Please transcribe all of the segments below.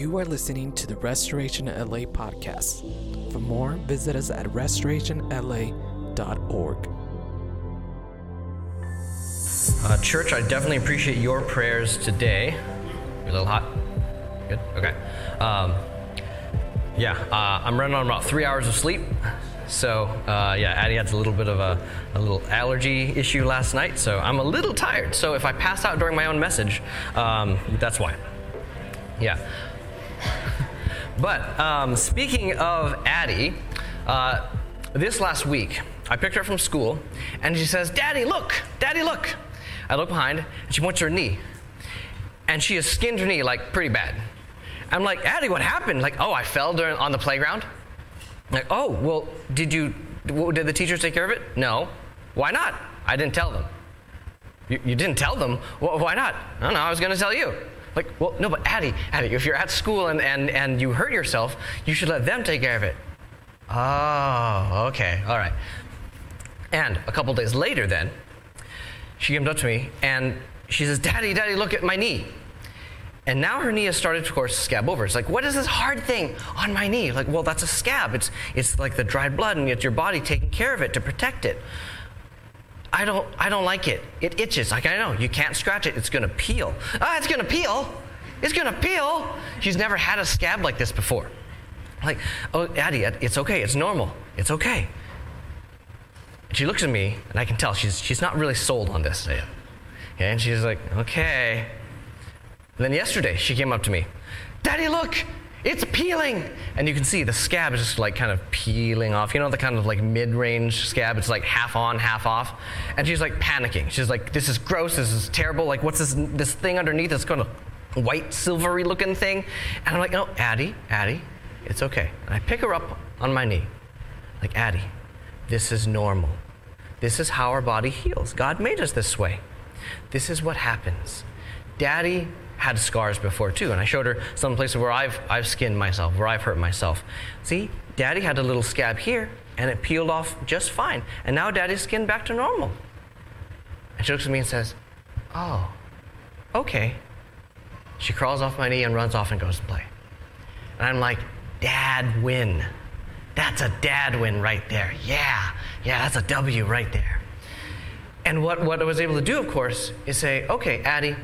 You are listening to the Restoration LA podcast. For more, visit us at restorationla.org. Uh, church, I definitely appreciate your prayers today. You're a little hot? Good? Okay. Um, yeah, uh, I'm running on about three hours of sleep. So, uh, yeah, Addie had a little bit of a, a, little allergy issue last night, so I'm a little tired. So, if I pass out during my own message, um, that's why. Yeah. But um, speaking of Addie, uh, this last week, I picked her up from school, and she says, Daddy, look! Daddy, look! I look behind, and she points to her knee. And she has skinned her knee, like, pretty bad. I'm like, Addie, what happened? Like, oh, I fell during, on the playground. Like, oh, well, did you, did the teachers take care of it? No. Why not? I didn't tell them. You, you didn't tell them? Well, why not? I don't know, I was going to tell you. Like, well, no, but Addie, Addie, if you're at school and, and, and you hurt yourself, you should let them take care of it. Oh, okay, all right. And a couple days later, then, she comes up to me and she says, Daddy, Daddy, look at my knee. And now her knee has started, of course, to scab over. It's like, what is this hard thing on my knee? Like, well, that's a scab. It's, it's like the dried blood, and it's your body taking care of it to protect it. I don't, I don't like it. It itches. Like, I know, you can't scratch it. It's going to peel. Ah, it's going to peel. It's going to peel. She's never had a scab like this before. Like, oh, Addie, it's okay. It's normal. It's okay. She looks at me, and I can tell she's, she's not really sold on this yet. And she's like, okay. And then yesterday, she came up to me, Daddy, look, it's peeling. And you can see the scab is just like kind of peeling off. You know, the kind of like mid range scab, it's like half on, half off. And she's like panicking. She's like, this is gross, this is terrible. Like, what's this, this thing underneath? This kind of white, silvery looking thing. And I'm like, oh, Addie, Addie, it's okay. And I pick her up on my knee. Like, Addie, this is normal. This is how our body heals. God made us this way. This is what happens. Daddy had scars before too. And I showed her some places where I've, I've skinned myself, where I've hurt myself. See, daddy had a little scab here and it peeled off just fine. And now daddy's skin back to normal. And she looks at me and says, Oh, okay. She crawls off my knee and runs off and goes to play. And I'm like, Dad win. That's a dad win right there. Yeah, yeah, that's a W right there. And what, what I was able to do, of course, is say, okay, Addie,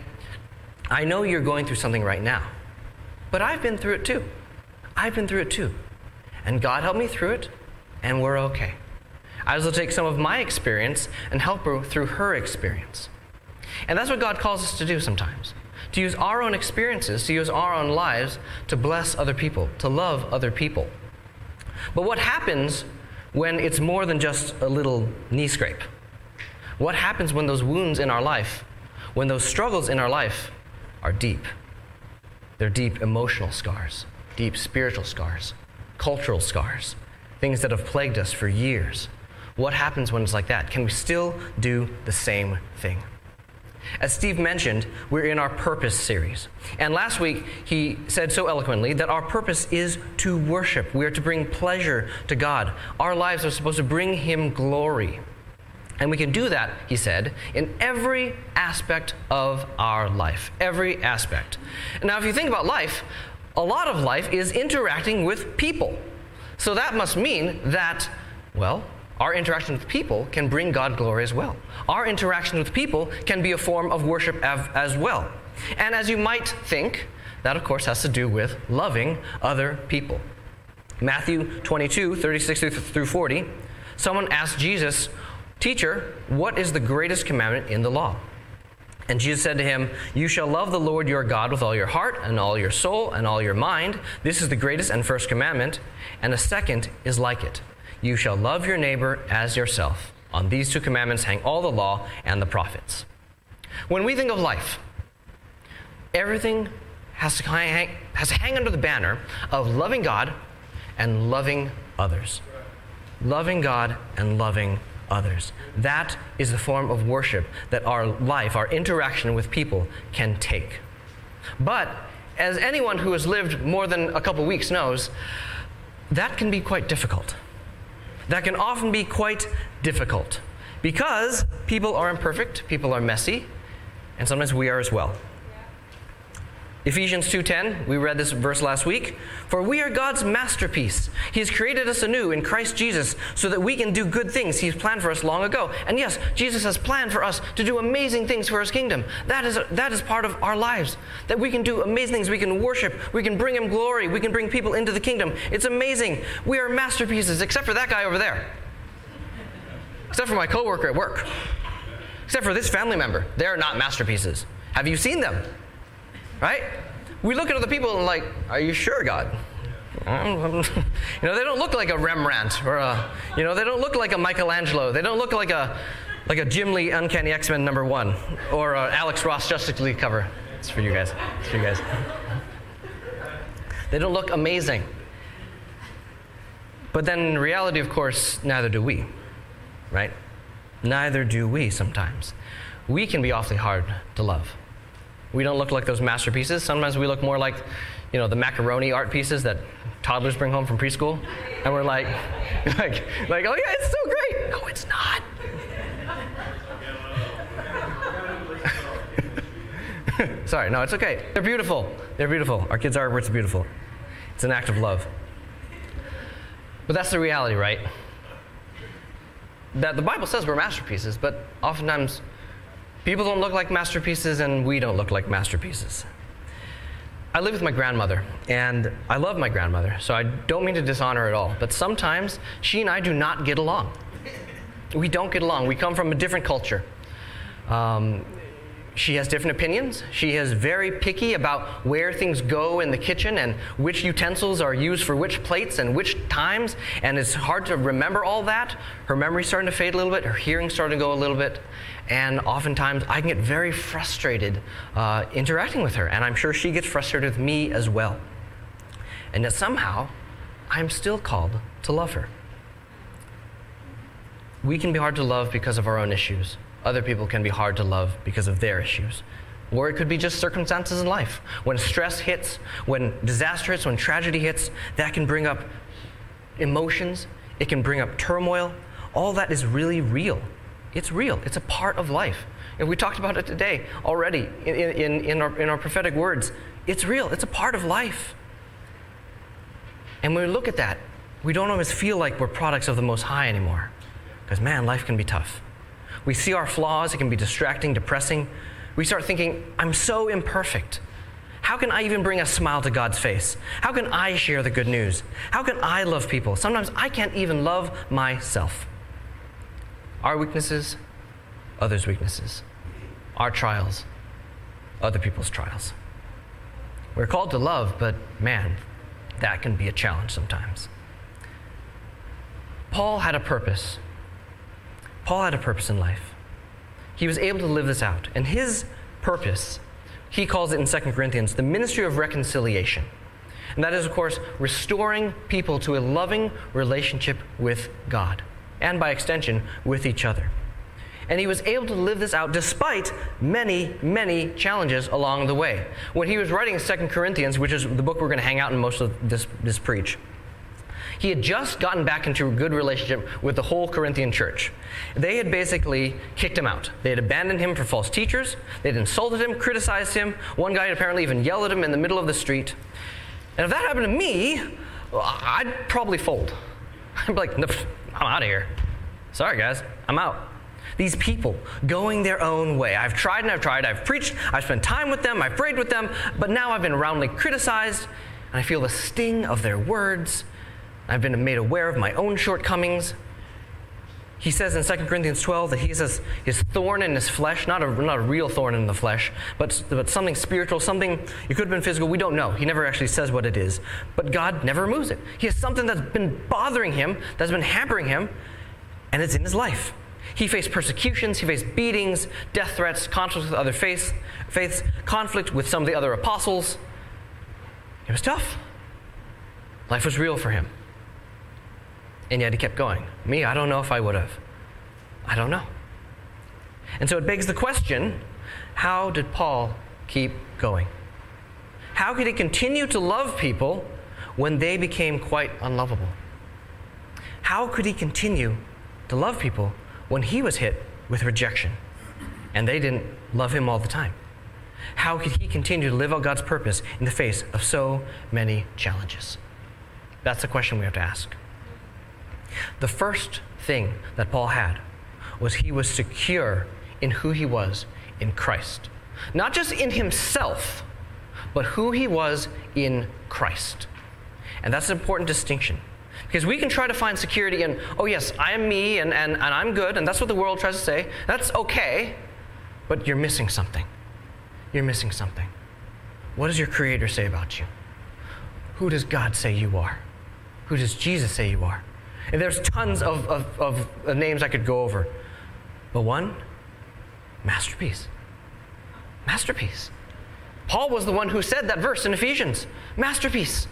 I know you're going through something right now, but I've been through it too. I've been through it too. And God helped me through it, and we're okay. I will take some of my experience and help her through her experience. And that's what God calls us to do sometimes to use our own experiences, to use our own lives to bless other people, to love other people. But what happens when it's more than just a little knee scrape? What happens when those wounds in our life, when those struggles in our life are deep. They're deep emotional scars, deep spiritual scars, cultural scars, things that have plagued us for years. What happens when it's like that? Can we still do the same thing? As Steve mentioned, we're in our purpose series. And last week, he said so eloquently that our purpose is to worship. We are to bring pleasure to God. Our lives are supposed to bring Him glory. And we can do that, he said, in every aspect of our life. Every aspect. Now, if you think about life, a lot of life is interacting with people. So that must mean that, well, our interaction with people can bring God glory as well. Our interaction with people can be a form of worship as well. And as you might think, that of course has to do with loving other people. Matthew 22, 36 through 40, someone asked Jesus, Teacher, what is the greatest commandment in the law? And Jesus said to him, You shall love the Lord your God with all your heart, and all your soul, and all your mind. This is the greatest and first commandment. And the second is like it You shall love your neighbor as yourself. On these two commandments hang all the law and the prophets. When we think of life, everything has to hang, has to hang under the banner of loving God and loving others. Loving God and loving others. That is the form of worship that our life, our interaction with people can take. But as anyone who has lived more than a couple weeks knows, that can be quite difficult. That can often be quite difficult because people are imperfect, people are messy, and sometimes we are as well. Ephesians 2:10, we read this verse last week, for we are God's masterpiece. He has created us anew in Christ Jesus so that we can do good things he's planned for us long ago. And yes, Jesus has planned for us to do amazing things for his kingdom. That is that is part of our lives. That we can do amazing things, we can worship, we can bring him glory, we can bring people into the kingdom. It's amazing. We are masterpieces except for that guy over there. Except for my coworker at work. Except for this family member. They're not masterpieces. Have you seen them? Right? We look at other people and like, are you sure, God? you know, they don't look like a Rembrandt or a, you know, they don't look like a Michelangelo. They don't look like a, like a Jim Lee Uncanny X-Men number one or a Alex Ross Justice League cover. It's for you guys. It's for you guys. They don't look amazing. But then in reality, of course, neither do we, right? Neither do we sometimes. We can be awfully hard to love. We don't look like those masterpieces. Sometimes we look more like, you know, the macaroni art pieces that toddlers bring home from preschool. And we're like, like, like, oh yeah, it's so great. No, it's not. Sorry, no, it's okay. They're beautiful. They're beautiful. Our kids' artwork's are beautiful. It's an act of love. But that's the reality, right? That the Bible says we're masterpieces, but oftentimes People don't look like masterpieces, and we don't look like masterpieces. I live with my grandmother, and I love my grandmother, so I don't mean to dishonor her at all. But sometimes she and I do not get along. We don't get along. We come from a different culture. Um, she has different opinions. She is very picky about where things go in the kitchen and which utensils are used for which plates and which times. And it's hard to remember all that. Her memory's starting to fade a little bit. Her hearing's starting to go a little bit. And oftentimes I can get very frustrated uh, interacting with her. And I'm sure she gets frustrated with me as well. And yet somehow I'm still called to love her. We can be hard to love because of our own issues other people can be hard to love because of their issues. Or it could be just circumstances in life. When stress hits, when disaster hits, when tragedy hits, that can bring up emotions, it can bring up turmoil. All that is really real. It's real, it's a part of life. And we talked about it today already in, in, in, our, in our prophetic words. It's real, it's a part of life. And when we look at that, we don't always feel like we're products of the Most High anymore. Because, man, life can be tough. We see our flaws, it can be distracting, depressing. We start thinking, I'm so imperfect. How can I even bring a smile to God's face? How can I share the good news? How can I love people? Sometimes I can't even love myself. Our weaknesses, others' weaknesses. Our trials, other people's trials. We're called to love, but man, that can be a challenge sometimes. Paul had a purpose Paul had a purpose in life. He was able to live this out. And his purpose, he calls it in 2 Corinthians, the ministry of reconciliation. And that is, of course, restoring people to a loving relationship with God, and by extension, with each other. And he was able to live this out despite many, many challenges along the way. When he was writing 2 Corinthians, which is the book we're going to hang out in most of this, this preach, he had just gotten back into a good relationship with the whole Corinthian church. They had basically kicked him out. They had abandoned him for false teachers. They had insulted him, criticized him. One guy had apparently even yelled at him in the middle of the street. And if that happened to me, I'd probably fold. I'd be like, no, I'm out of here. Sorry, guys, I'm out. These people going their own way. I've tried and I've tried. I've preached. I've spent time with them. I've prayed with them. But now I've been roundly criticized, and I feel the sting of their words I've been made aware of my own shortcomings. He says in 2 Corinthians 12 that he says his thorn in his flesh, not a, not a real thorn in the flesh, but, but something spiritual, something, it could have been physical, we don't know. He never actually says what it is. But God never removes it. He has something that's been bothering him, that's been hampering him, and it's in his life. He faced persecutions, he faced beatings, death threats, conflict with other faiths, faiths, conflict with some of the other apostles. It was tough. Life was real for him. And yet he kept going. Me, I don't know if I would have. I don't know. And so it begs the question how did Paul keep going? How could he continue to love people when they became quite unlovable? How could he continue to love people when he was hit with rejection and they didn't love him all the time? How could he continue to live out God's purpose in the face of so many challenges? That's the question we have to ask. The first thing that Paul had was he was secure in who he was in Christ. Not just in himself, but who he was in Christ. And that's an important distinction. Because we can try to find security in, oh, yes, I am me and, and, and I'm good, and that's what the world tries to say. That's okay, but you're missing something. You're missing something. What does your Creator say about you? Who does God say you are? Who does Jesus say you are? And there's tons of, of, of names I could go over. But one, masterpiece. Masterpiece. Paul was the one who said that verse in Ephesians masterpiece.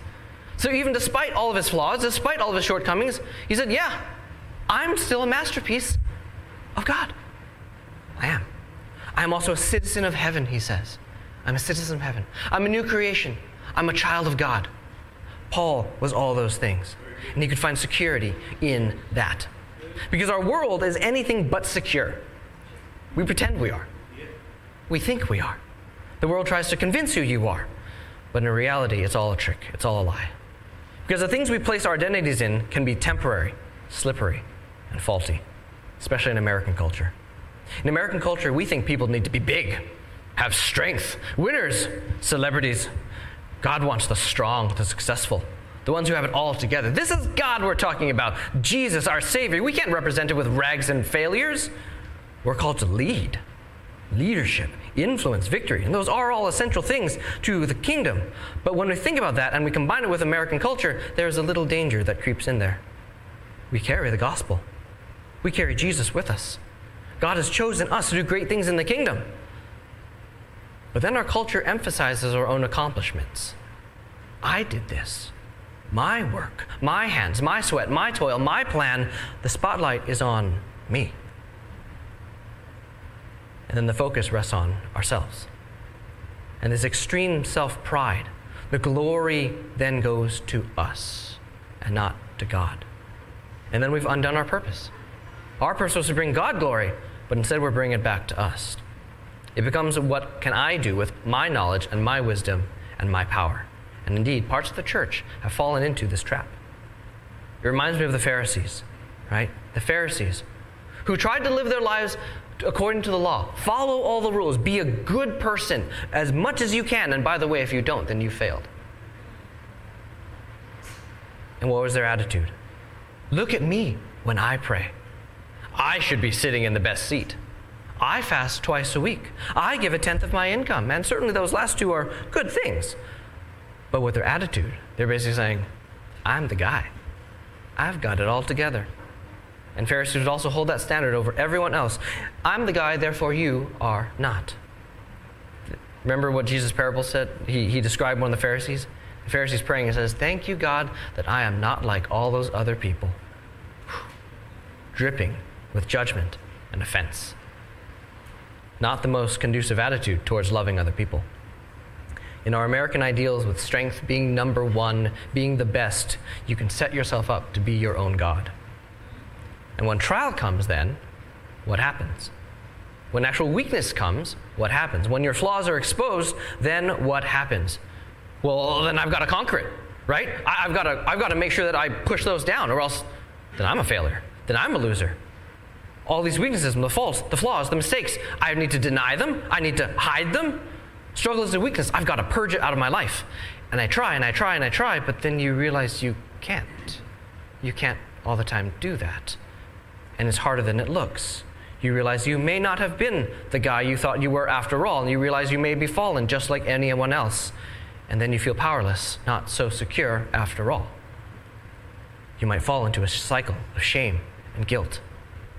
So even despite all of his flaws, despite all of his shortcomings, he said, Yeah, I'm still a masterpiece of God. I am. I am also a citizen of heaven, he says. I'm a citizen of heaven. I'm a new creation. I'm a child of God. Paul was all those things. And he could find security in that. Because our world is anything but secure. We pretend we are. We think we are. The world tries to convince you you are. But in reality, it's all a trick, it's all a lie. Because the things we place our identities in can be temporary, slippery, and faulty, especially in American culture. In American culture, we think people need to be big, have strength, winners, celebrities. God wants the strong, the successful, the ones who have it all together. This is God we're talking about, Jesus, our Savior. We can't represent it with rags and failures. We're called to lead, leadership, influence, victory. And those are all essential things to the kingdom. But when we think about that and we combine it with American culture, there's a little danger that creeps in there. We carry the gospel, we carry Jesus with us. God has chosen us to do great things in the kingdom. But then our culture emphasizes our own accomplishments. I did this. My work, my hands, my sweat, my toil, my plan. The spotlight is on me and then the focus rests on ourselves. And this extreme self pride, the glory then goes to us and not to God. And then we've undone our purpose. Our purpose was to bring God glory, but instead we're bringing it back to us. It becomes what can I do with my knowledge and my wisdom and my power? And indeed, parts of the church have fallen into this trap. It reminds me of the Pharisees, right? The Pharisees who tried to live their lives according to the law. Follow all the rules. Be a good person as much as you can. And by the way, if you don't, then you failed. And what was their attitude? Look at me when I pray. I should be sitting in the best seat. I fast twice a week. I give a tenth of my income. And certainly those last two are good things. But with their attitude, they're basically saying, I'm the guy. I've got it all together. And Pharisees would also hold that standard over everyone else. I'm the guy, therefore you are not. Remember what Jesus' parable said? He, he described one of the Pharisees. The Pharisee's praying and says, Thank you, God, that I am not like all those other people, dripping with judgment and offense. Not the most conducive attitude towards loving other people. In our American ideals, with strength being number one, being the best, you can set yourself up to be your own God. And when trial comes, then, what happens? When actual weakness comes, what happens? When your flaws are exposed, then what happens? Well, then I've got to conquer it, right? I, have got to, I've got to make sure that I push those down, or else then I'm a failure. Then I'm a loser. All these weaknesses, the faults, the flaws, the mistakes, I need to deny them. I need to hide them. Struggle is a weakness. I've got to purge it out of my life. And I try and I try and I try, but then you realize you can't. You can't all the time do that and it's harder than it looks. You realize you may not have been the guy you thought you were after all, and you realize you may be fallen just like anyone else. And then you feel powerless, not so secure after all. You might fall into a cycle of shame and guilt,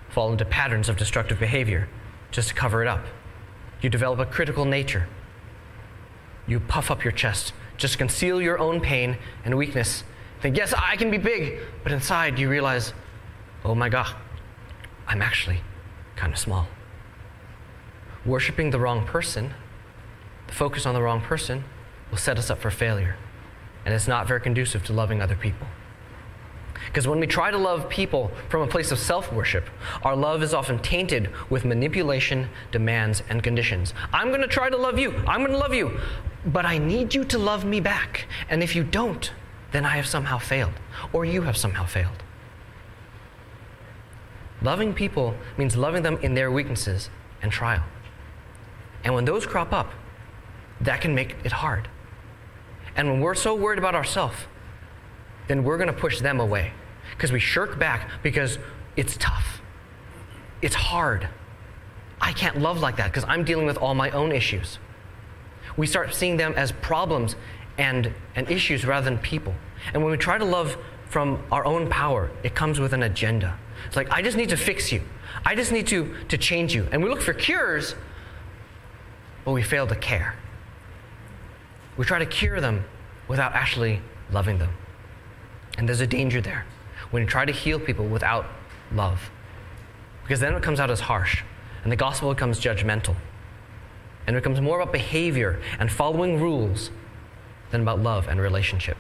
fall into patterns of destructive behavior just to cover it up. You develop a critical nature. You puff up your chest just conceal your own pain and weakness. Think, yes, I can be big, but inside you realize, oh my God, I'm actually kind of small. Worshipping the wrong person, the focus on the wrong person, will set us up for failure. And it's not very conducive to loving other people. Because when we try to love people from a place of self worship, our love is often tainted with manipulation, demands, and conditions. I'm going to try to love you. I'm going to love you. But I need you to love me back. And if you don't, then I have somehow failed, or you have somehow failed. Loving people means loving them in their weaknesses and trial. And when those crop up, that can make it hard. And when we're so worried about ourselves, then we're going to push them away because we shirk back because it's tough. It's hard. I can't love like that because I'm dealing with all my own issues. We start seeing them as problems and, and issues rather than people. And when we try to love from our own power, it comes with an agenda. It's like, I just need to fix you. I just need to, to change you. And we look for cures, but we fail to care. We try to cure them without actually loving them. And there's a danger there when you try to heal people without love. Because then it comes out as harsh, and the gospel becomes judgmental. And it becomes more about behavior and following rules than about love and relationship.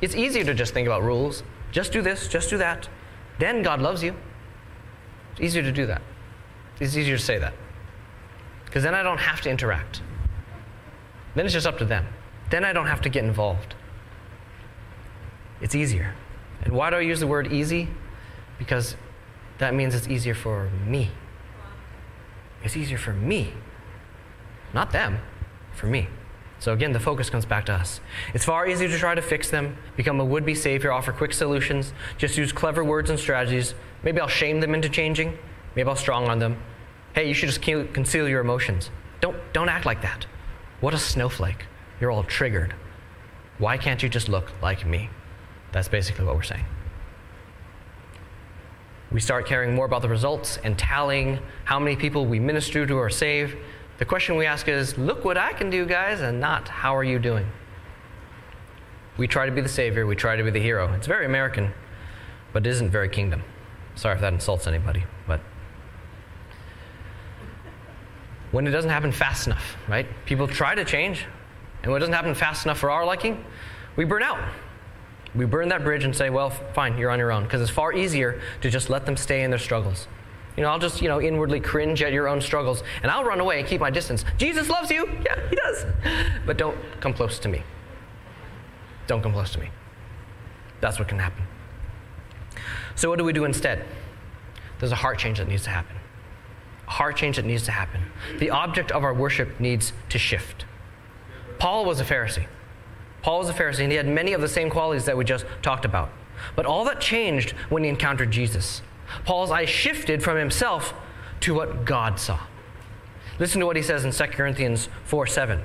It's easier to just think about rules. Just do this, just do that. Then God loves you. It's easier to do that. It's easier to say that. Because then I don't have to interact. Then it's just up to them. Then I don't have to get involved. It's easier. And why do I use the word easy? Because that means it's easier for me. It's easier for me. Not them, for me. So again, the focus comes back to us. It's far easier to try to fix them, become a would be savior, offer quick solutions, just use clever words and strategies. Maybe I'll shame them into changing. Maybe I'll strong on them. Hey, you should just conceal your emotions. Don't, don't act like that. What a snowflake. You're all triggered. Why can't you just look like me? That's basically what we're saying. We start caring more about the results and tallying how many people we minister to or save. The question we ask is, look what I can do, guys, and not how are you doing? We try to be the savior, we try to be the hero. It's very American, but it isn't very kingdom. Sorry if that insults anybody, but when it doesn't happen fast enough, right? People try to change, and when it doesn't happen fast enough for our liking, we burn out. We burn that bridge and say, well, fine, you're on your own. Because it's far easier to just let them stay in their struggles. You know, I'll just, you know, inwardly cringe at your own struggles and I'll run away and keep my distance. Jesus loves you. Yeah, he does. But don't come close to me. Don't come close to me. That's what can happen. So, what do we do instead? There's a heart change that needs to happen. A heart change that needs to happen. The object of our worship needs to shift. Paul was a Pharisee. Paul was a Pharisee, and he had many of the same qualities that we just talked about. But all that changed when he encountered Jesus. Paul's eyes shifted from himself to what God saw. Listen to what he says in 2 Corinthians 4 7.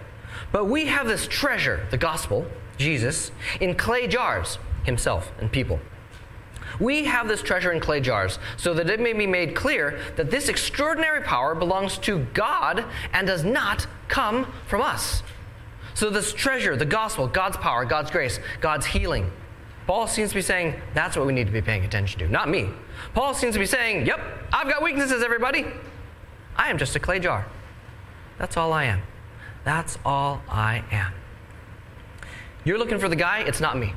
But we have this treasure, the gospel, Jesus, in clay jars, himself and people. We have this treasure in clay jars so that it may be made clear that this extraordinary power belongs to God and does not come from us. So, this treasure, the gospel, God's power, God's grace, God's healing, Paul seems to be saying that's what we need to be paying attention to, not me. Paul seems to be saying, Yep, I've got weaknesses, everybody. I am just a clay jar. That's all I am. That's all I am. You're looking for the guy, it's not me.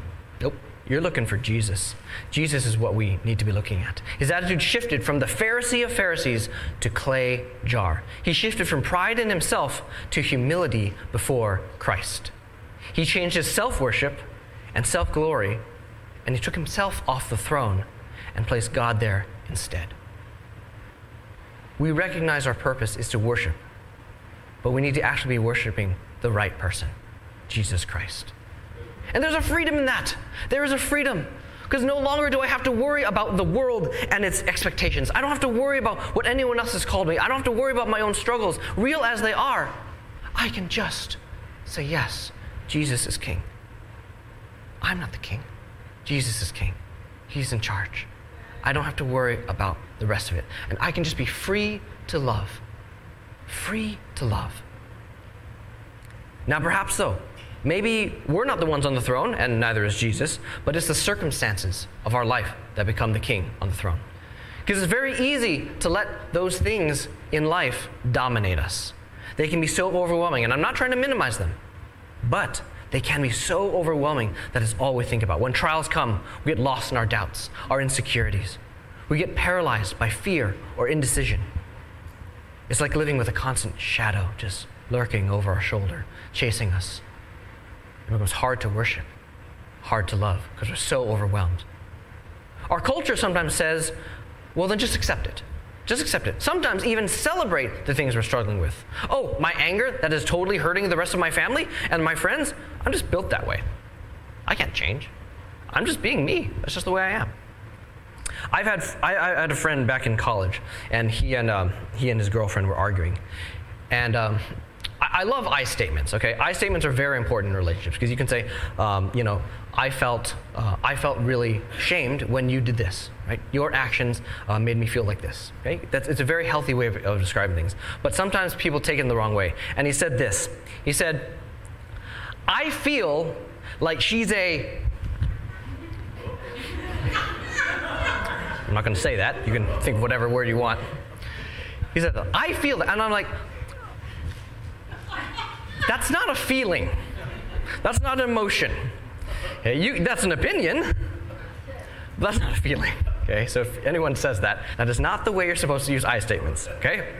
You're looking for Jesus. Jesus is what we need to be looking at. His attitude shifted from the Pharisee of Pharisees to clay jar. He shifted from pride in himself to humility before Christ. He changed his self worship and self glory, and he took himself off the throne and placed God there instead. We recognize our purpose is to worship, but we need to actually be worshiping the right person, Jesus Christ. And there's a freedom in that. There is a freedom. Because no longer do I have to worry about the world and its expectations. I don't have to worry about what anyone else has called me. I don't have to worry about my own struggles, real as they are. I can just say, Yes, Jesus is king. I'm not the king. Jesus is king. He's in charge. I don't have to worry about the rest of it. And I can just be free to love. Free to love. Now, perhaps so, Maybe we're not the ones on the throne, and neither is Jesus, but it's the circumstances of our life that become the king on the throne. Because it's very easy to let those things in life dominate us. They can be so overwhelming, and I'm not trying to minimize them, but they can be so overwhelming that it's all we think about. When trials come, we get lost in our doubts, our insecurities. We get paralyzed by fear or indecision. It's like living with a constant shadow just lurking over our shoulder, chasing us. It becomes hard to worship, hard to love, because we're so overwhelmed. Our culture sometimes says, well, then just accept it. Just accept it. Sometimes even celebrate the things we're struggling with. Oh, my anger that is totally hurting the rest of my family and my friends, I'm just built that way. I can't change. I'm just being me. That's just the way I am. I've had I, I had a friend back in college, and he and um, he and his girlfriend were arguing, and um, I, love I statements. Okay, I statements are very important in relationships because you can say, um, you know, I felt uh, I felt really shamed when you did this. Right, your actions uh, made me feel like this. Okay, that's it's a very healthy way of, of describing things. But sometimes people take it in the wrong way. And he said this. He said, I feel like she's a I'm not going to say that. You can think whatever word you want. He said, I feel that. And I'm like, that's not a feeling. That's not an emotion. Okay, you, that's an opinion. That's not a feeling. Okay, so if anyone says that, that is not the way you're supposed to use I statements. Okay?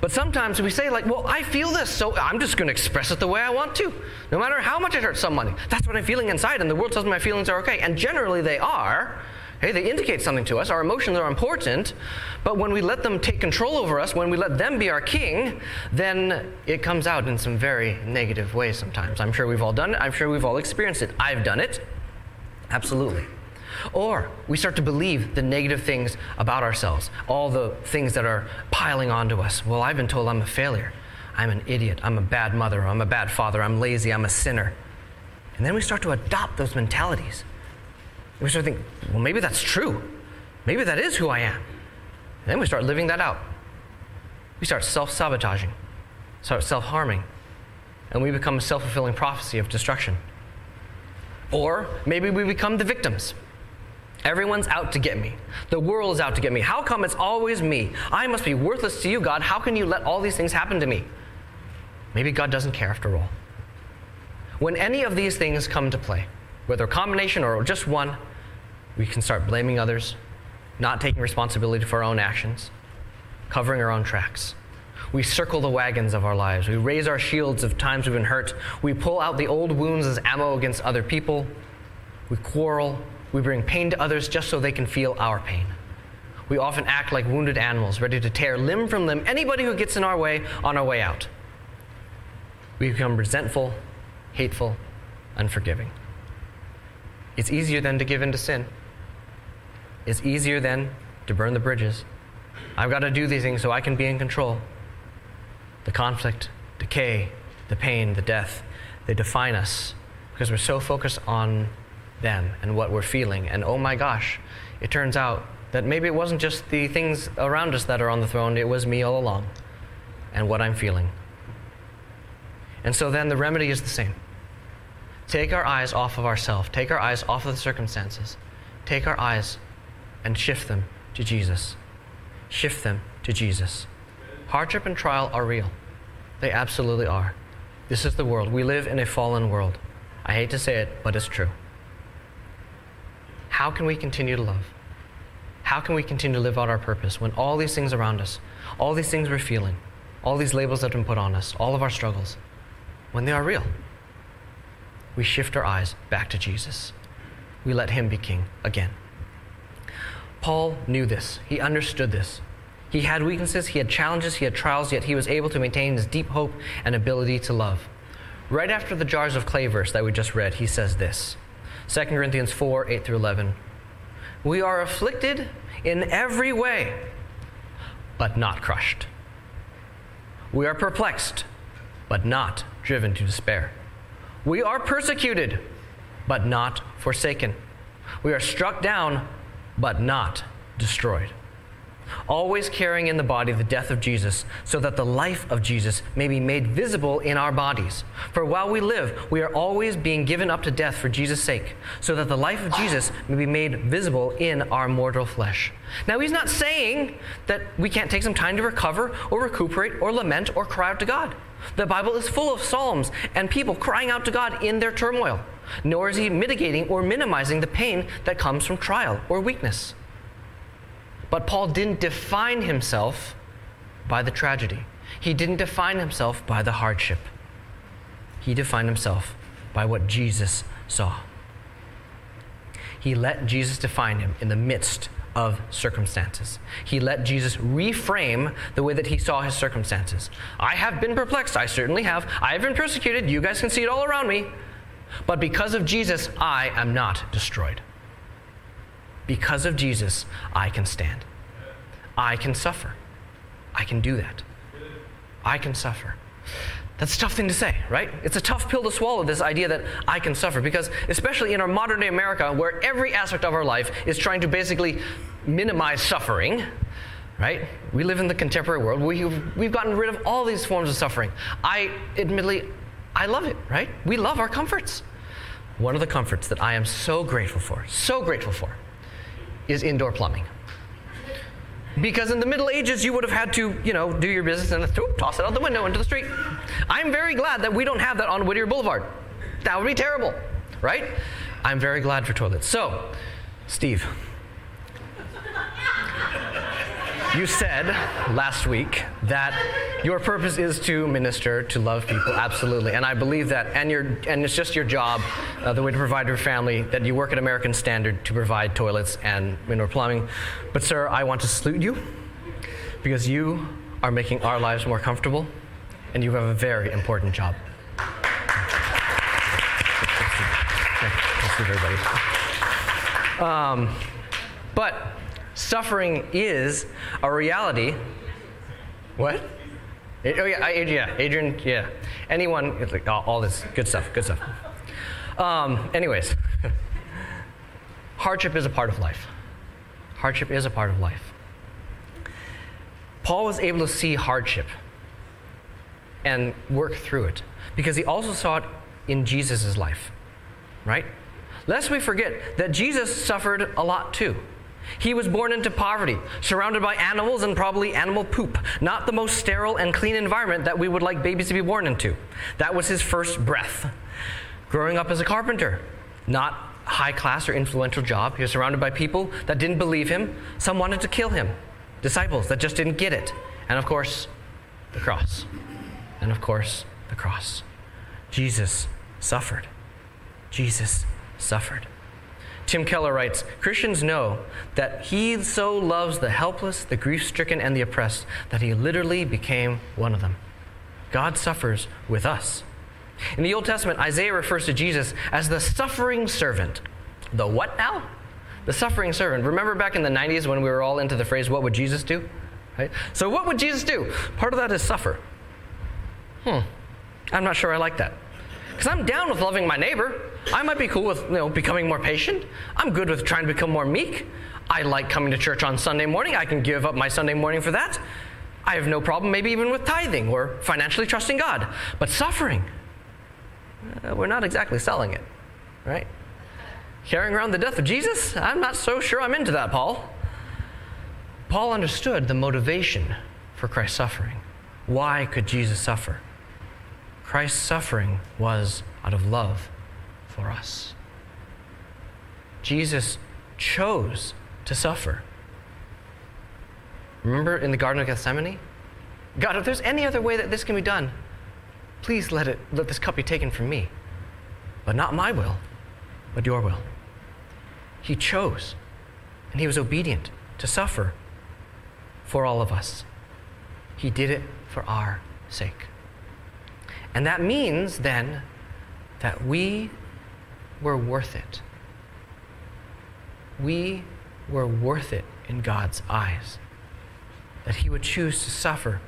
But sometimes we say, like, well, I feel this, so I'm just going to express it the way I want to, no matter how much it hurts somebody. That's what I'm feeling inside, and the world tells me my feelings are okay. And generally they are, Hey, they indicate something to us. Our emotions are important, but when we let them take control over us, when we let them be our king, then it comes out in some very negative ways sometimes. I'm sure we've all done it. I'm sure we've all experienced it. I've done it. Absolutely. Or we start to believe the negative things about ourselves, all the things that are piling onto us. Well, I've been told I'm a failure. I'm an idiot. I'm a bad mother. I'm a bad father. I'm lazy. I'm a sinner. And then we start to adopt those mentalities we start thinking, well, maybe that's true. Maybe that is who I am. And then we start living that out. We start self sabotaging, start self harming, and we become a self fulfilling prophecy of destruction. Or maybe we become the victims. Everyone's out to get me. The world is out to get me. How come it's always me? I must be worthless to you, God. How can you let all these things happen to me? Maybe God doesn't care after all. When any of these things come to play, whether a combination or just one, we can start blaming others, not taking responsibility for our own actions, covering our own tracks. We circle the wagons of our lives. We raise our shields of times we've been hurt. We pull out the old wounds as ammo against other people. We quarrel. We bring pain to others just so they can feel our pain. We often act like wounded animals, ready to tear limb from limb anybody who gets in our way on our way out. We become resentful, hateful, unforgiving. It's easier than to give in to sin. It's easier than to burn the bridges. I've got to do these things so I can be in control. The conflict, decay, the pain, the death, they define us because we're so focused on them and what we're feeling. And oh my gosh, it turns out that maybe it wasn't just the things around us that are on the throne, it was me all along and what I'm feeling. And so then the remedy is the same. Take our eyes off of ourselves, take our eyes off of the circumstances, take our eyes and shift them to Jesus. Shift them to Jesus. Hardship and trial are real. They absolutely are. This is the world. We live in a fallen world. I hate to say it, but it's true. How can we continue to love? How can we continue to live out our purpose when all these things around us, all these things we're feeling, all these labels that have been put on us, all of our struggles, when they are real? We shift our eyes back to Jesus. We let him be king again. Paul knew this. He understood this. He had weaknesses, he had challenges, he had trials, yet he was able to maintain his deep hope and ability to love. Right after the jars of clay verse that we just read, he says this 2 Corinthians 4 8 through 11. We are afflicted in every way, but not crushed. We are perplexed, but not driven to despair. We are persecuted, but not forsaken. We are struck down, but not destroyed. Always carrying in the body the death of Jesus, so that the life of Jesus may be made visible in our bodies. For while we live, we are always being given up to death for Jesus' sake, so that the life of Jesus may be made visible in our mortal flesh. Now, he's not saying that we can't take some time to recover or recuperate or lament or cry out to God. The Bible is full of psalms and people crying out to God in their turmoil, nor is he mitigating or minimizing the pain that comes from trial or weakness. But Paul didn't define himself by the tragedy. He didn't define himself by the hardship. He defined himself by what Jesus saw. He let Jesus define him in the midst of circumstances. He let Jesus reframe the way that he saw his circumstances. I have been perplexed, I certainly have. I have been persecuted, you guys can see it all around me. But because of Jesus, I am not destroyed. Because of Jesus, I can stand. I can suffer. I can do that. I can suffer. That's a tough thing to say, right? It's a tough pill to swallow, this idea that I can suffer, because especially in our modern day America, where every aspect of our life is trying to basically minimize suffering, right? We live in the contemporary world. We've, we've gotten rid of all these forms of suffering. I, admittedly, I love it, right? We love our comforts. One of the comforts that I am so grateful for, so grateful for, is indoor plumbing. Because in the Middle Ages, you would have had to, you know, do your business and toss it out the window into the street. I'm very glad that we don't have that on Whittier Boulevard. That would be terrible, right? I'm very glad for toilets. So, Steve, you said last week that your purpose is to minister, to love people, absolutely. And I believe that, and, and it's just your job, uh, the way to provide your family, that you work at American Standard to provide toilets and indoor plumbing. But, sir, I want to salute you because you are making our lives more comfortable, and you have a very important job. Thank you, everybody. Um, but suffering is a reality. What? Oh yeah, yeah, Adrian, yeah. Anyone, it's like all, all this good stuff, good stuff. Um, anyways, hardship is a part of life. Hardship is a part of life. Paul was able to see hardship and work through it because he also saw it in Jesus' life, right? Lest we forget that Jesus suffered a lot too. He was born into poverty, surrounded by animals and probably animal poop, not the most sterile and clean environment that we would like babies to be born into. That was his first breath. Growing up as a carpenter, not high class or influential job. He was surrounded by people that didn't believe him. Some wanted to kill him. Disciples that just didn't get it. And of course, the cross. And of course, the cross. Jesus suffered. Jesus suffered. Tim Keller writes Christians know that he so loves the helpless, the grief stricken, and the oppressed that he literally became one of them. God suffers with us. In the Old Testament, Isaiah refers to Jesus as the suffering servant. The what now? The suffering servant. Remember back in the 90s when we were all into the phrase, what would Jesus do? Right? So, what would Jesus do? Part of that is suffer. Hmm. I'm not sure I like that. Because I'm down with loving my neighbor. I might be cool with you know becoming more patient. I'm good with trying to become more meek. I like coming to church on Sunday morning. I can give up my Sunday morning for that. I have no problem, maybe even with tithing or financially trusting God. But suffering, uh, we're not exactly selling it, right? Carrying around the death of Jesus? I'm not so sure I'm into that, Paul. Paul understood the motivation for Christ's suffering. Why could Jesus suffer? Christ's suffering was out of love for us. Jesus chose to suffer. Remember in the Garden of Gethsemane? God, if there's any other way that this can be done, please let it let this cup be taken from me. But not my will, but your will. He chose, and he was obedient to suffer for all of us. He did it for our sake. And that means then that we were worth it. We were worth it in God's eyes. That He would choose to suffer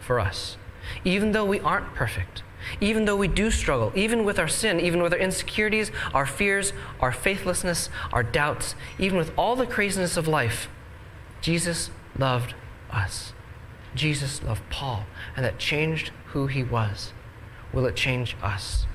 for us. Even though we aren't perfect, even though we do struggle, even with our sin, even with our insecurities, our fears, our faithlessness, our doubts, even with all the craziness of life, Jesus loved us. Jesus loved Paul, and that changed who he was. Will it change us?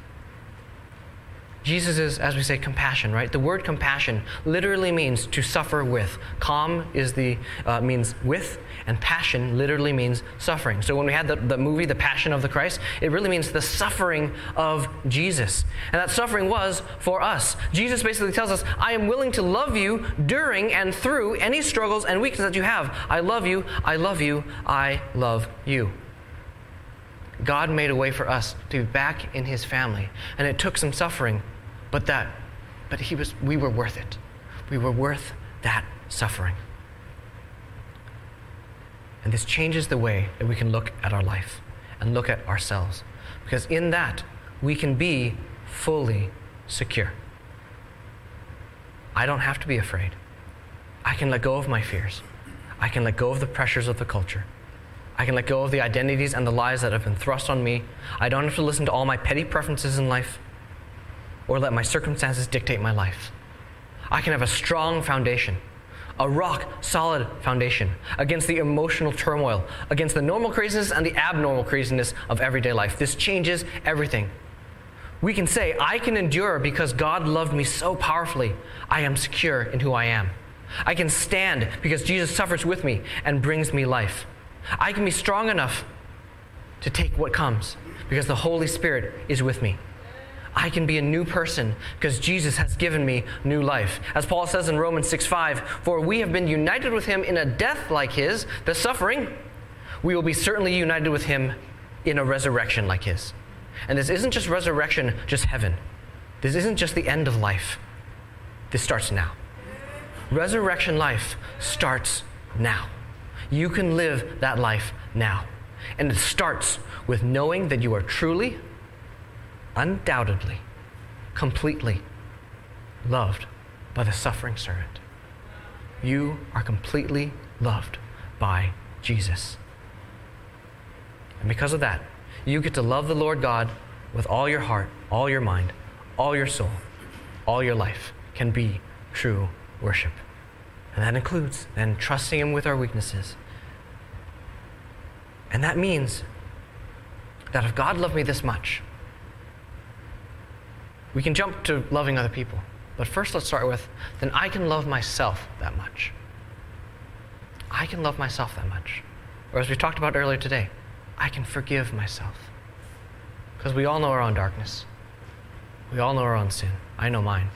Jesus is, as we say, compassion, right? The word compassion literally means to suffer with. Com is the uh, means with, and passion literally means suffering. So when we had the, the movie, The Passion of the Christ, it really means the suffering of Jesus. And that suffering was for us. Jesus basically tells us, I am willing to love you during and through any struggles and weaknesses that you have. I love you, I love you, I love you. God made a way for us to be back in his family. And it took some suffering but that, but he was, we were worth it. We were worth that suffering. And this changes the way that we can look at our life and look at ourselves. Because in that, we can be fully secure. I don't have to be afraid. I can let go of my fears. I can let go of the pressures of the culture. I can let go of the identities and the lies that have been thrust on me. I don't have to listen to all my petty preferences in life or let my circumstances dictate my life. I can have a strong foundation, a rock solid foundation against the emotional turmoil, against the normal craziness and the abnormal craziness of everyday life. This changes everything. We can say, I can endure because God loved me so powerfully. I am secure in who I am. I can stand because Jesus suffers with me and brings me life. I can be strong enough to take what comes because the Holy Spirit is with me. I can be a new person because Jesus has given me new life. As Paul says in Romans 6 5, for we have been united with him in a death like his, the suffering, we will be certainly united with him in a resurrection like his. And this isn't just resurrection, just heaven. This isn't just the end of life. This starts now. Resurrection life starts now. You can live that life now. And it starts with knowing that you are truly undoubtedly, completely loved by the suffering servant. You are completely loved by Jesus. And because of that, you get to love the Lord God with all your heart, all your mind, all your soul, all your life can be true worship. And that includes then trusting Him with our weaknesses. And that means that if God loved me this much, we can jump to loving other people. But first, let's start with then I can love myself that much. I can love myself that much. Or as we talked about earlier today, I can forgive myself. Because we all know our own darkness. We all know our own sin. I know mine.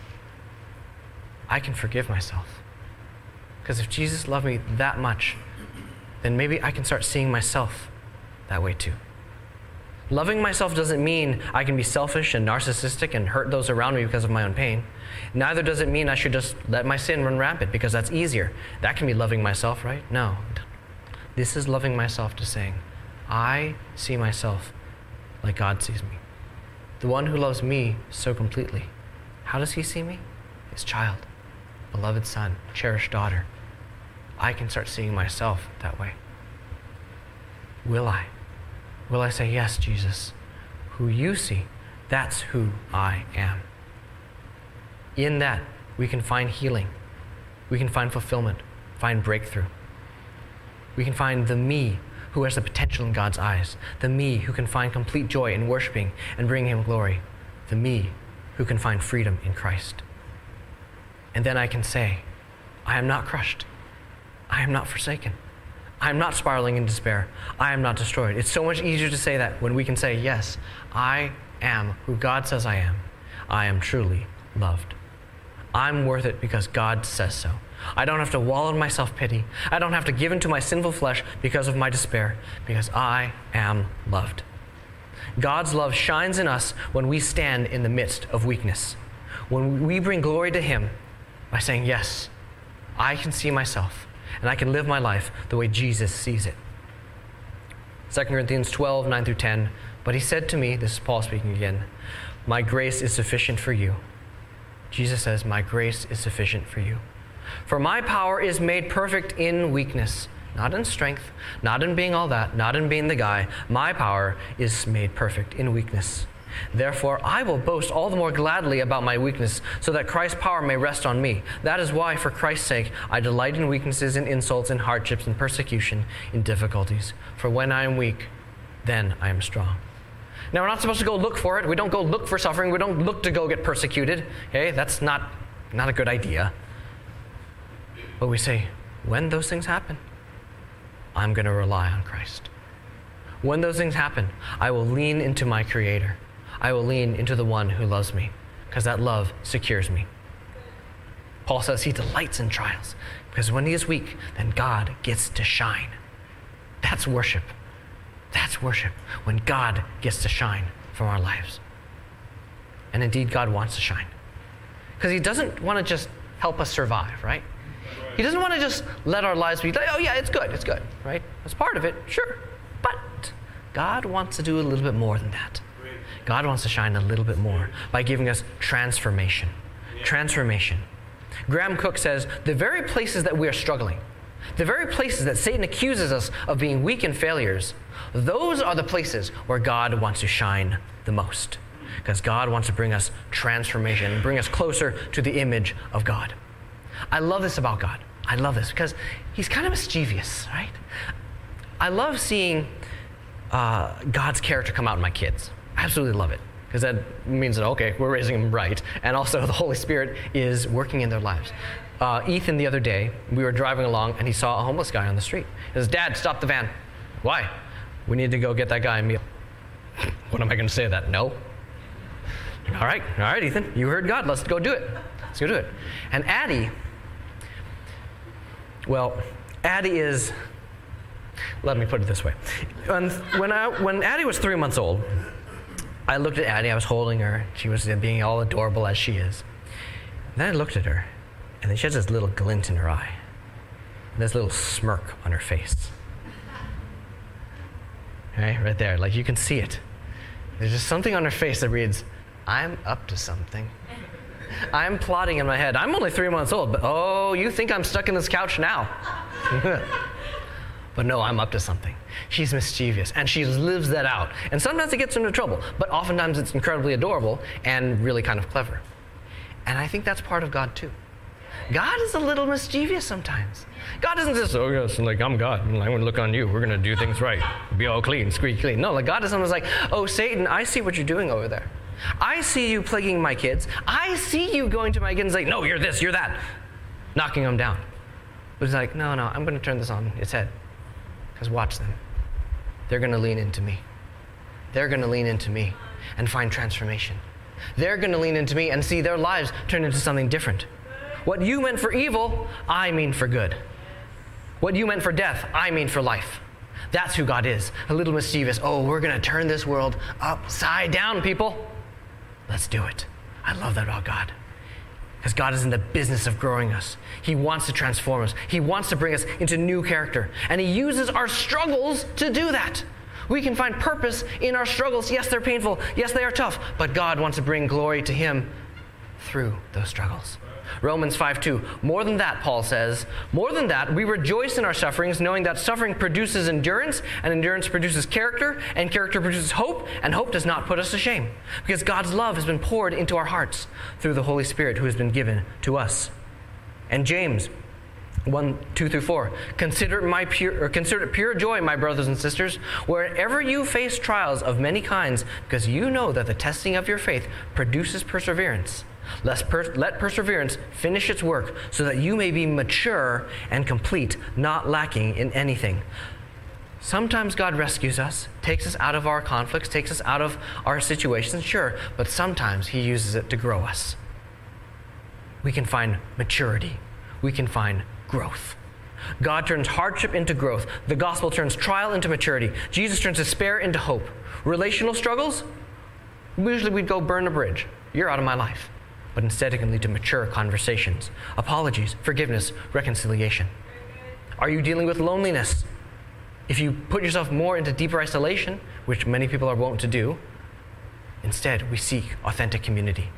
I can forgive myself. Because if Jesus loved me that much, then maybe I can start seeing myself that way too. Loving myself doesn't mean I can be selfish and narcissistic and hurt those around me because of my own pain. Neither does it mean I should just let my sin run rampant because that's easier. That can be loving myself, right? No. This is loving myself to saying, I see myself like God sees me. The one who loves me so completely. How does he see me? His child, beloved son, cherished daughter. I can start seeing myself that way. Will I? Will I say, Yes, Jesus, who you see, that's who I am? In that, we can find healing, we can find fulfillment, find breakthrough. We can find the me who has the potential in God's eyes, the me who can find complete joy in worshiping and bringing Him glory, the me who can find freedom in Christ. And then I can say, I am not crushed, I am not forsaken. I'm not spiraling in despair. I am not destroyed. It's so much easier to say that when we can say, Yes, I am who God says I am. I am truly loved. I'm worth it because God says so. I don't have to wallow in my self pity. I don't have to give into my sinful flesh because of my despair, because I am loved. God's love shines in us when we stand in the midst of weakness. When we bring glory to Him by saying, Yes, I can see myself and I can live my life the way Jesus sees it. 2 Corinthians 12, 9 through 10. But he said to me, this is Paul speaking again, My grace is sufficient for you. Jesus says, My grace is sufficient for you. For my power is made perfect in weakness, not in strength, not in being all that, not in being the guy. My power is made perfect in weakness. Therefore, I will boast all the more gladly about my weakness, so that Christ's power may rest on me. That is why, for Christ's sake, I delight in weaknesses, in insults, in hardships, in persecution, in difficulties. For when I am weak, then I am strong. Now, we're not supposed to go look for it. We don't go look for suffering. We don't look to go get persecuted. Okay? That's not, not a good idea. But we say, when those things happen, I'm going to rely on Christ. When those things happen, I will lean into my Creator. I will lean into the one who loves me, because that love secures me. Paul says he delights in trials, because when he is weak, then God gets to shine. That's worship. That's worship, when God gets to shine from our lives. And indeed, God wants to shine. Because He doesn't want to just help us survive, right? He doesn't want to just let our lives be like, oh, yeah, it's good, it's good, right? That's part of it, sure. But God wants to do a little bit more than that. God wants to shine a little bit more by giving us transformation. Transformation. Graham Cooke says the very places that we are struggling, the very places that Satan accuses us of being weak and failures, those are the places where God wants to shine the most. Because God wants to bring us transformation, and bring us closer to the image of God. I love this about God. I love this because He's kind of mischievous, right? I love seeing uh, God's character come out in my kids. Absolutely love it because that means that, okay, we're raising them right. And also, the Holy Spirit is working in their lives. Uh, Ethan, the other day, we were driving along and he saw a homeless guy on the street. His dad, stop the van. Why? We need to go get that guy a meal. What am I going to say to that? No. All right, all right, Ethan, you heard God. Let's go do it. Let's go do it. And Addie, well, Addie is, let me put it this way. When, when, I, when Addie was three months old, I looked at Addie, I was holding her. She was being all adorable as she is. And then I looked at her, and then she has this little glint in her eye, and this little smirk on her face. Right, right there, like you can see it. There's just something on her face that reads, I'm up to something. I'm plotting in my head. I'm only three months old, but oh, you think I'm stuck in this couch now? but no, I'm up to something. She's mischievous, and she lives that out. And sometimes it gets into trouble, but oftentimes it's incredibly adorable and really kind of clever. And I think that's part of God too. God is a little mischievous sometimes. God doesn't just, oh, yes, like I'm God. And I'm going to look on you. We're going to do things right. Be all clean, squeak clean. No, like God is sometimes like, oh, Satan, I see what you're doing over there. I see you plaguing my kids. I see you going to my kids and saying, no, you're this, you're that, knocking them down. But he's like, no, no, I'm going to turn this on its head. Because watch them. They're going to lean into me. They're going to lean into me and find transformation. They're going to lean into me and see their lives turn into something different. What you meant for evil, I mean for good. What you meant for death, I mean for life. That's who God is. A little mischievous. Oh, we're going to turn this world upside down, people. Let's do it. I love that about God. Because God is in the business of growing us. He wants to transform us. He wants to bring us into new character. And He uses our struggles to do that. We can find purpose in our struggles. Yes, they're painful. Yes, they are tough. But God wants to bring glory to Him through those struggles. Romans 5 2. More than that, Paul says, more than that, we rejoice in our sufferings, knowing that suffering produces endurance, and endurance produces character, and character produces hope, and hope does not put us to shame. Because God's love has been poured into our hearts through the Holy Spirit who has been given to us. And James 1, 2 through 4. Consider, my pure, or consider it pure joy, my brothers and sisters, wherever you face trials of many kinds, because you know that the testing of your faith produces perseverance. Per- let perseverance finish its work so that you may be mature and complete, not lacking in anything. Sometimes God rescues us, takes us out of our conflicts, takes us out of our situations, sure, but sometimes He uses it to grow us. We can find maturity, we can find growth. God turns hardship into growth. The gospel turns trial into maturity. Jesus turns despair into hope. Relational struggles, usually we'd go burn a bridge. You're out of my life but instead it can lead to mature conversations, apologies, forgiveness, reconciliation. Are you dealing with loneliness? If you put yourself more into deeper isolation, which many people are wont to do, instead we seek authentic community.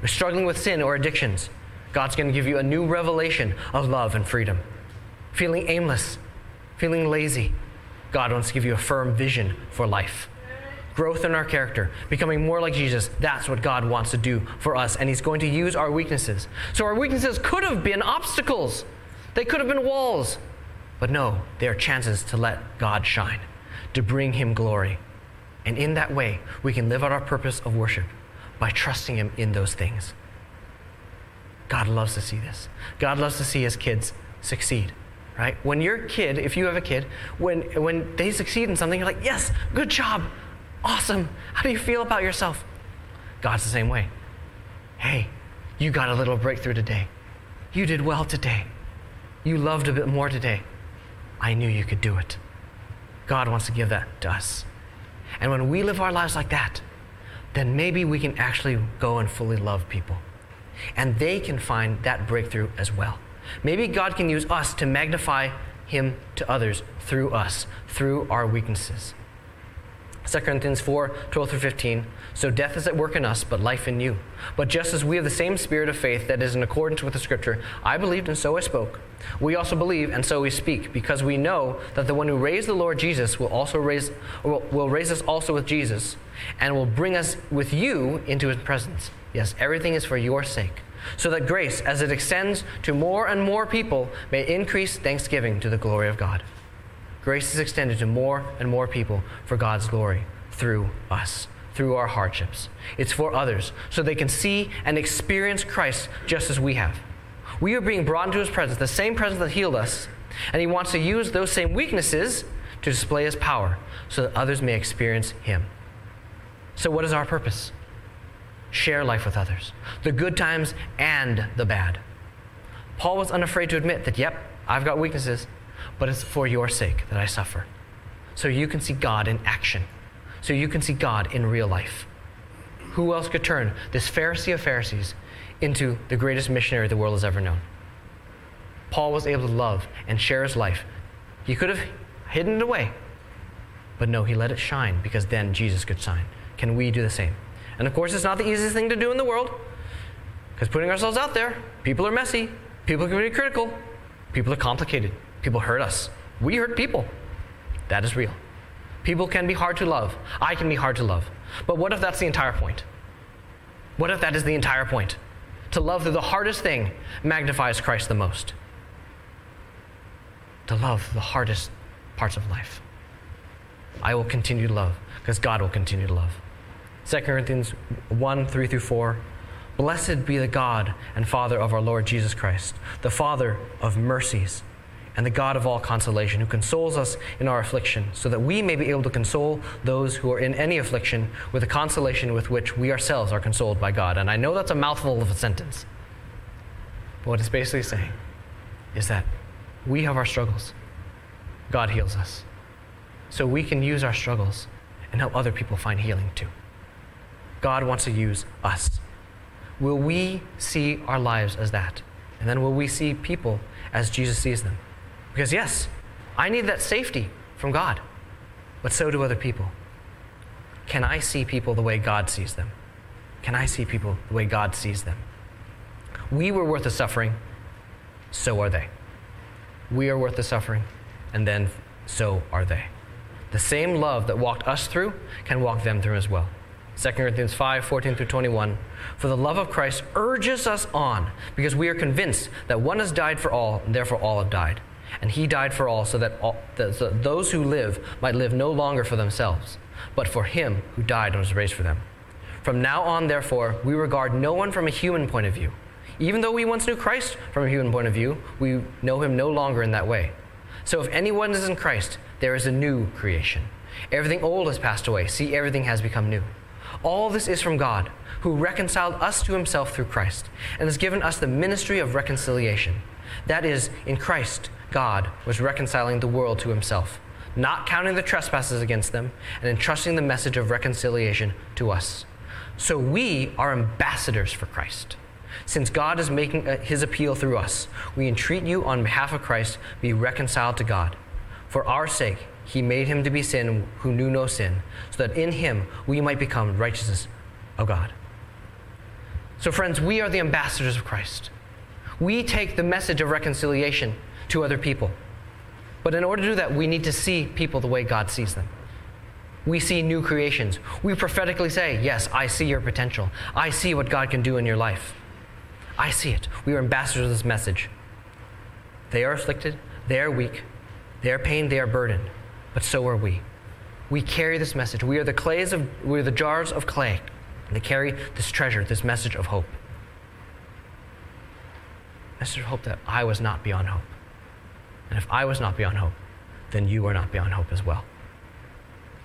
Are struggling with sin or addictions, God's going to give you a new revelation of love and freedom. Feeling aimless, feeling lazy, God wants to give you a firm vision for life growth in our character, becoming more like Jesus. That's what God wants to do for us, and He's going to use our weaknesses. So, our weaknesses could have been obstacles, they could have been walls. But no, they are chances to let God shine, to bring Him glory. And in that way, we can live out our purpose of worship by trusting Him in those things. God loves to see this. God loves to see His kids succeed, right? When your kid, if you have a kid, when, when they succeed in something, you're like, yes, good job, awesome. How do you feel about yourself? God's the same way. Hey, you got a little breakthrough today. You did well today. You loved a bit more today. I knew you could do it. God wants to give that to us. And when we live our lives like that, then maybe we can actually go and fully love people. And they can find that breakthrough as well. Maybe God can use us to magnify Him to others through us, through our weaknesses. 2 Corinthians 4 12 through 15. So death is at work in us, but life in you. But just as we have the same spirit of faith that is in accordance with the Scripture, I believed and so I spoke. We also believe and so we speak, because we know that the one who raised the Lord Jesus will also raise will, will raise us also with Jesus, and will bring us with you into his presence. Yes, everything is for your sake. So that grace, as it extends to more and more people, may increase thanksgiving to the glory of God. Grace is extended to more and more people for God's glory through us, through our hardships. It's for others, so they can see and experience Christ just as we have. We are being brought into His presence, the same presence that healed us, and He wants to use those same weaknesses to display His power so that others may experience Him. So, what is our purpose? Share life with others, the good times and the bad. Paul was unafraid to admit that, yep, I've got weaknesses, but it's for your sake that I suffer. So you can see God in action, so you can see God in real life. Who else could turn this Pharisee of Pharisees into the greatest missionary the world has ever known? Paul was able to love and share his life. He could have hidden it away, but no, he let it shine because then Jesus could shine. Can we do the same? And of course, it's not the easiest thing to do in the world because putting ourselves out there, people are messy, people can be critical, people are complicated. People hurt us. We hurt people. That is real. People can be hard to love. I can be hard to love. But what if that's the entire point? What if that is the entire point? To love through the hardest thing magnifies Christ the most. To love the hardest parts of life. I will continue to love because God will continue to love. 2 Corinthians 1 3 through 4. Blessed be the God and Father of our Lord Jesus Christ, the Father of mercies and the God of all consolation, who consoles us in our affliction, so that we may be able to console those who are in any affliction with the consolation with which we ourselves are consoled by God. And I know that's a mouthful of a sentence. But what it's basically saying is that we have our struggles, God heals us. So we can use our struggles and help other people find healing too. God wants to use us. Will we see our lives as that? And then will we see people as Jesus sees them? Because, yes, I need that safety from God, but so do other people. Can I see people the way God sees them? Can I see people the way God sees them? We were worth the suffering, so are they. We are worth the suffering, and then so are they. The same love that walked us through can walk them through as well. 2 Corinthians 5 14 through 21. For the love of Christ urges us on, because we are convinced that one has died for all, and therefore all have died. And he died for all, so that, all, so those who live might live no longer for themselves, but for him who died and was raised for them. From now on, therefore, we regard no one from a human point of view. Even though we once knew Christ from a human point of view, we know him no longer in that way. So if anyone is in Christ, there is a new creation. Everything old has passed away. See, everything has become new. All this is from God, who reconciled us to himself through Christ, and has given us the ministry of reconciliation. That is, in Christ, God was reconciling the world to himself, not counting the trespasses against them, and entrusting the message of reconciliation to us. So we are ambassadors for Christ. Since God is making uh, his appeal through us, we entreat you on behalf of Christ be reconciled to God. For our sake, he made him to be sin who knew no sin, so that in him we might become righteousness of God. So, friends, we are the ambassadors of Christ. We take the message of reconciliation to other people. But in order to do that, we need to see people the way God sees them. We see new creations. We prophetically say, Yes, I see your potential. I see what God can do in your life. I see it. We are ambassadors of this message. They are afflicted, they are weak, they are pained, they are burdened, but so are we. We carry this message. We are the clays of we are the jars of clay. They carry this treasure, this message of hope. Message of hope that I was not beyond hope. And if I was not beyond hope, then you are not beyond hope as well.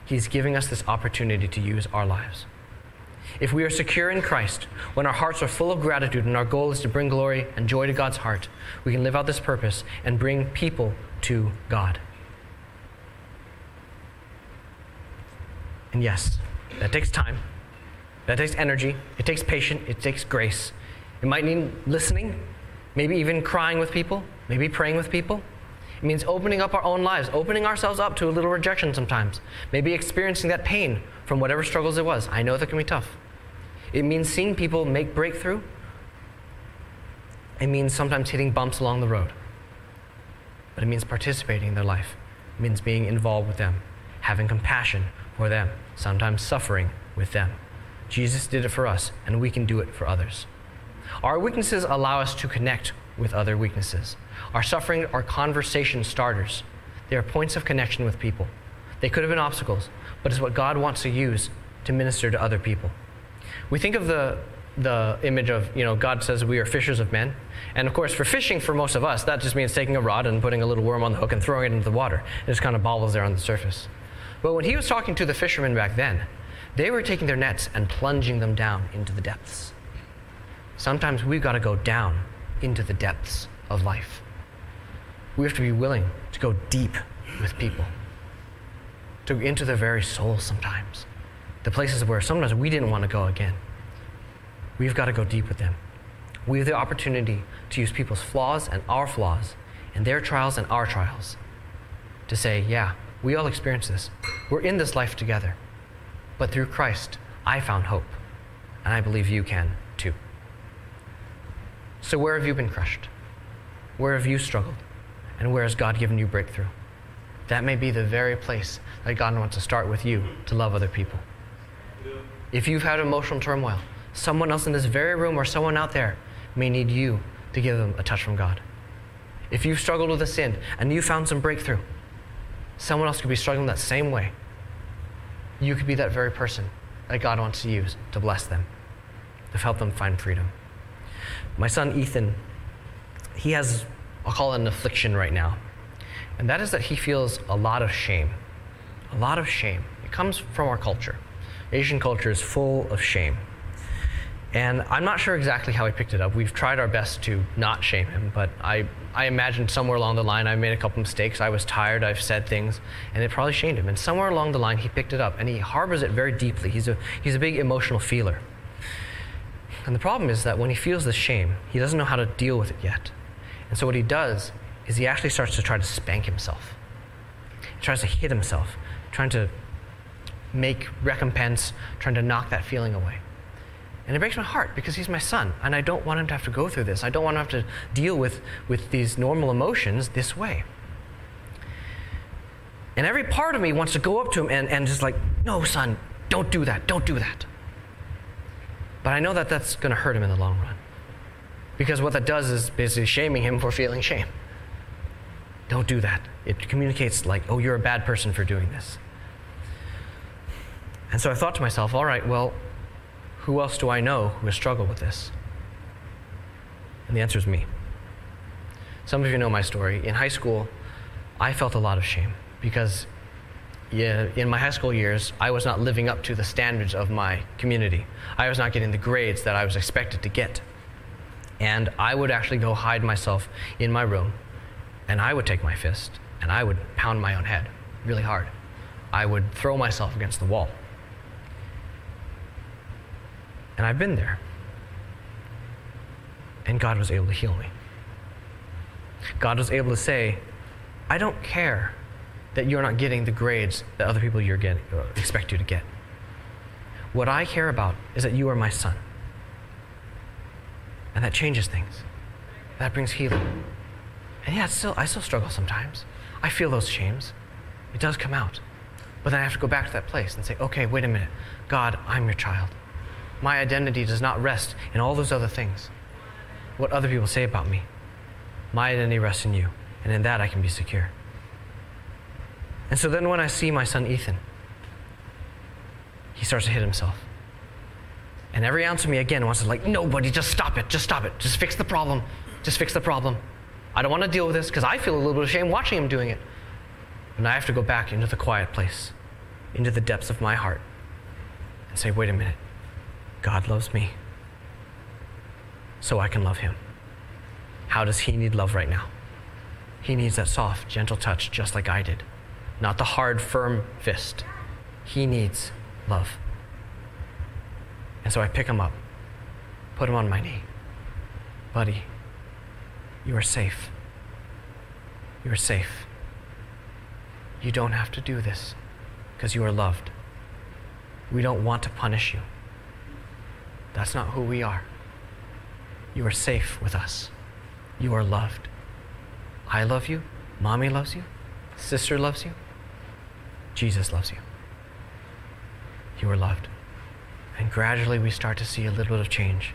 He's giving us this opportunity to use our lives. If we are secure in Christ, when our hearts are full of gratitude and our goal is to bring glory and joy to God's heart, we can live out this purpose and bring people to God. And yes, that takes time, that takes energy, it takes patience, it takes grace. It might mean listening, maybe even crying with people, maybe praying with people. It means opening up our own lives, opening ourselves up to a little rejection sometimes, maybe experiencing that pain from whatever struggles it was. I know that can be tough. It means seeing people make breakthrough. It means sometimes hitting bumps along the road. But it means participating in their life. It means being involved with them, having compassion for them, sometimes suffering with them. Jesus did it for us, and we can do it for others. Our weaknesses allow us to connect with other weaknesses. Our suffering are conversation starters. They are points of connection with people. They could have been obstacles, but it's what God wants to use to minister to other people. We think of the, the image of, you know, God says we are fishers of men. And of course, for fishing, for most of us, that just means taking a rod and putting a little worm on the hook and throwing it into the water. It just kind of bobbles there on the surface. But when he was talking to the fishermen back then, they were taking their nets and plunging them down into the depths. Sometimes we've got to go down into the depths of life. We have to be willing to go deep with people, to into their very soul sometimes the places where sometimes we didn't want to go again. We've got to go deep with them. We have the opportunity to use people's flaws and our flaws, and their trials and our trials, to say, yeah, we all experience this. We're in this life together. But through Christ, I found hope, and I believe you can. So, where have you been crushed? Where have you struggled? And where has God given you breakthrough? That may be the very place that God wants to start with you to love other people. If you've had emotional turmoil, someone else in this very room or someone out there may need you to give them a touch from God. If you've struggled with a sin and you found some breakthrough, someone else could be struggling that same way. You could be that very person that God wants to use to bless them, to help them find freedom. My son Ethan, he has, I'll call it an affliction right now, and that is that he feels a lot of shame. A lot of shame. It comes from our culture. Asian culture is full of shame. And I'm not sure exactly how he picked it up. We've tried our best to not shame him, but I, I imagine somewhere along the line I made a couple mistakes. I was tired, I've said things, and it probably shamed him. And somewhere along the line he picked it up, and he harbors it very deeply. He's a, he's a big emotional feeler. And the problem is that when he feels the shame, he doesn't know how to deal with it yet. And so what he does is he actually starts to try to spank himself. He tries to hit himself, trying to make recompense, trying to knock that feeling away. And it breaks my heart because he's my son, and I don't want him to have to go through this. I don't want him to have to deal with, with these normal emotions this way. And every part of me wants to go up to him and, and just like, no, son, don't do that, don't do that. But I know that that's going to hurt him in the long run. Because what that does is basically shaming him for feeling shame. Don't do that. It communicates like, oh, you're a bad person for doing this. And so I thought to myself, all right, well, who else do I know who has struggled with this? And the answer is me. Some of you know my story. In high school, I felt a lot of shame because in my high school years, I was not living up to the standards of my community. I was not getting the grades that I was expected to get. And I would actually go hide myself in my room, and I would take my fist and I would pound my own head really hard. I would throw myself against the wall. And I've been there. And God was able to heal me. God was able to say, I don't care that you're not getting the grades that other people you're getting, uh, expect you to get. What I care about is that you are my son. And that changes things. That brings healing. And yeah, still, I still struggle sometimes. I feel those shames. It does come out. But then I have to go back to that place and say, okay, wait a minute. God, I'm your child. My identity does not rest in all those other things. What other people say about me. My identity rests in you. And in that I can be secure. And so then when I see my son Ethan, he starts to hit himself. And every ounce of me again wants to like, nobody, just stop it, just stop it, just fix the problem, just fix the problem. I don't want to deal with this because I feel a little bit of shame watching him doing it. And I have to go back into the quiet place, into the depths of my heart, and say, wait a minute, God loves me, so I can love him. How does he need love right now? He needs that soft, gentle touch, just like I did, not the hard, firm fist. He needs love. And so I pick him up, put him on my knee. Buddy, you are safe. You are safe. You don't have to do this because you are loved. We don't want to punish you. That's not who we are. You are safe with us. You are loved. I love you. Mommy loves you. Sister loves you. Jesus loves you. You are loved. And gradually we start to see a little bit of change.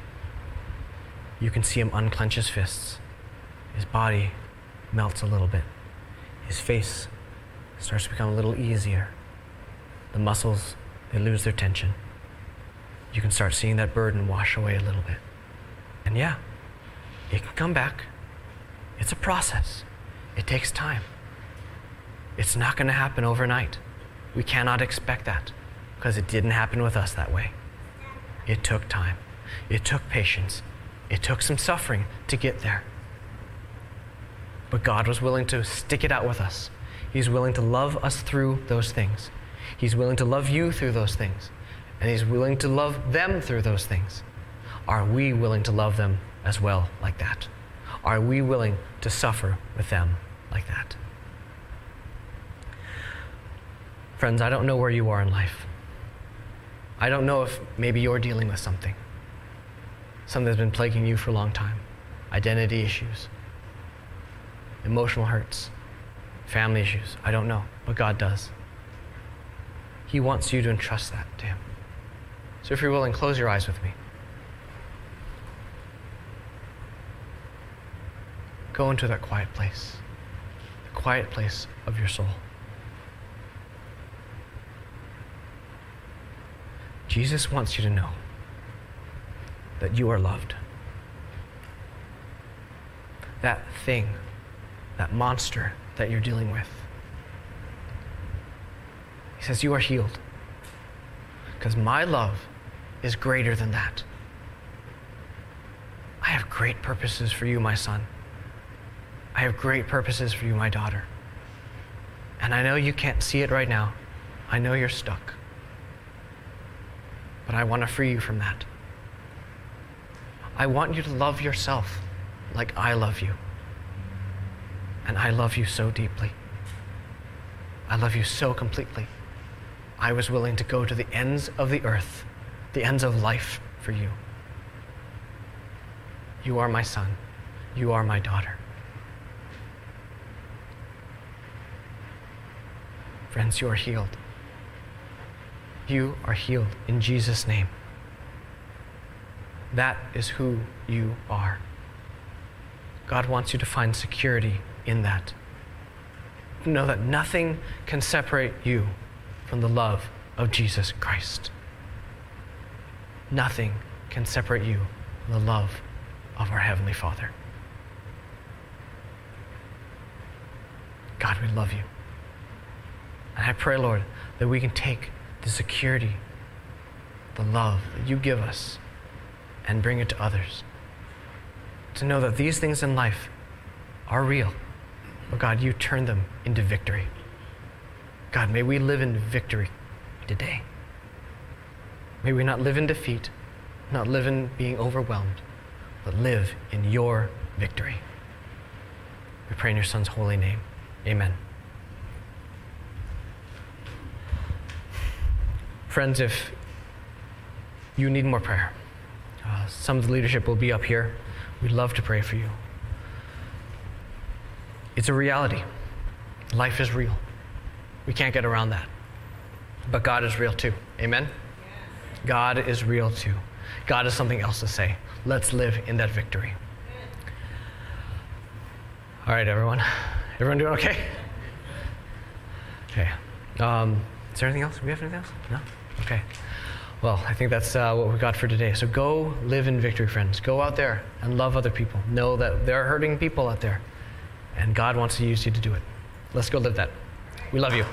You can see him unclench his fists. His body melts a little bit. His face starts to become a little easier. The muscles, they lose their tension. You can start seeing that burden wash away a little bit. And yeah, it can come back. It's a process, it takes time. It's not going to happen overnight. We cannot expect that because it didn't happen with us that way. It took time, it took patience, it took some suffering to get there. But God was willing to stick it out with us. He's willing to love us through those things. He's willing to love you through those things. And He's willing to love them through those things. Are we willing to love them as well, like that? Are we willing to suffer with them like that? Friends, I don't know where you are in life. I don't know if maybe you're dealing with something, something that's been plaguing you for a long time identity issues, emotional hurts, family issues. I don't know, but God does. He wants you to entrust that to Him. So if you're willing, close your eyes with me. Go into that quiet place, the quiet place of your soul. Jesus wants you to know that you are loved. That thing, that monster that you're dealing with. He says, You are healed. Because my love is greater than that. I have great purposes for you, my son. I have great purposes for you, my daughter. And I know you can't see it right now. I know you're stuck. But I want to free you from that. I want you to love yourself like I love you. And I love you so deeply. I love you so completely. I was willing to go to the ends of the earth, the ends of life for you. You are my son. You are my daughter. Friends, you are healed. You are healed in Jesus' name. That is who you are. God wants you to find security in that. Know that nothing can separate you from the love of Jesus Christ. Nothing can separate you from the love of our Heavenly Father. God, we love you. And I pray, Lord, that we can take the security, the love that you give us, and bring it to others. To know that these things in life are real. But God, you turn them into victory. God, may we live in victory today. May we not live in defeat, not live in being overwhelmed, but live in your victory. We pray in your Son's holy name. Amen. Friends, if you need more prayer, uh, some of the leadership will be up here. We'd love to pray for you. It's a reality. Life is real. We can't get around that. But God is real too. Amen? God is real too. God has something else to say. Let's live in that victory. All right, everyone. Everyone doing okay? Okay. Um, is there anything else? Do we have anything else? No? Okay. Well, I think that's uh, what we got for today. So go live in victory, friends. Go out there and love other people. Know that there are hurting people out there, and God wants to use you to do it. Let's go live that. We love you.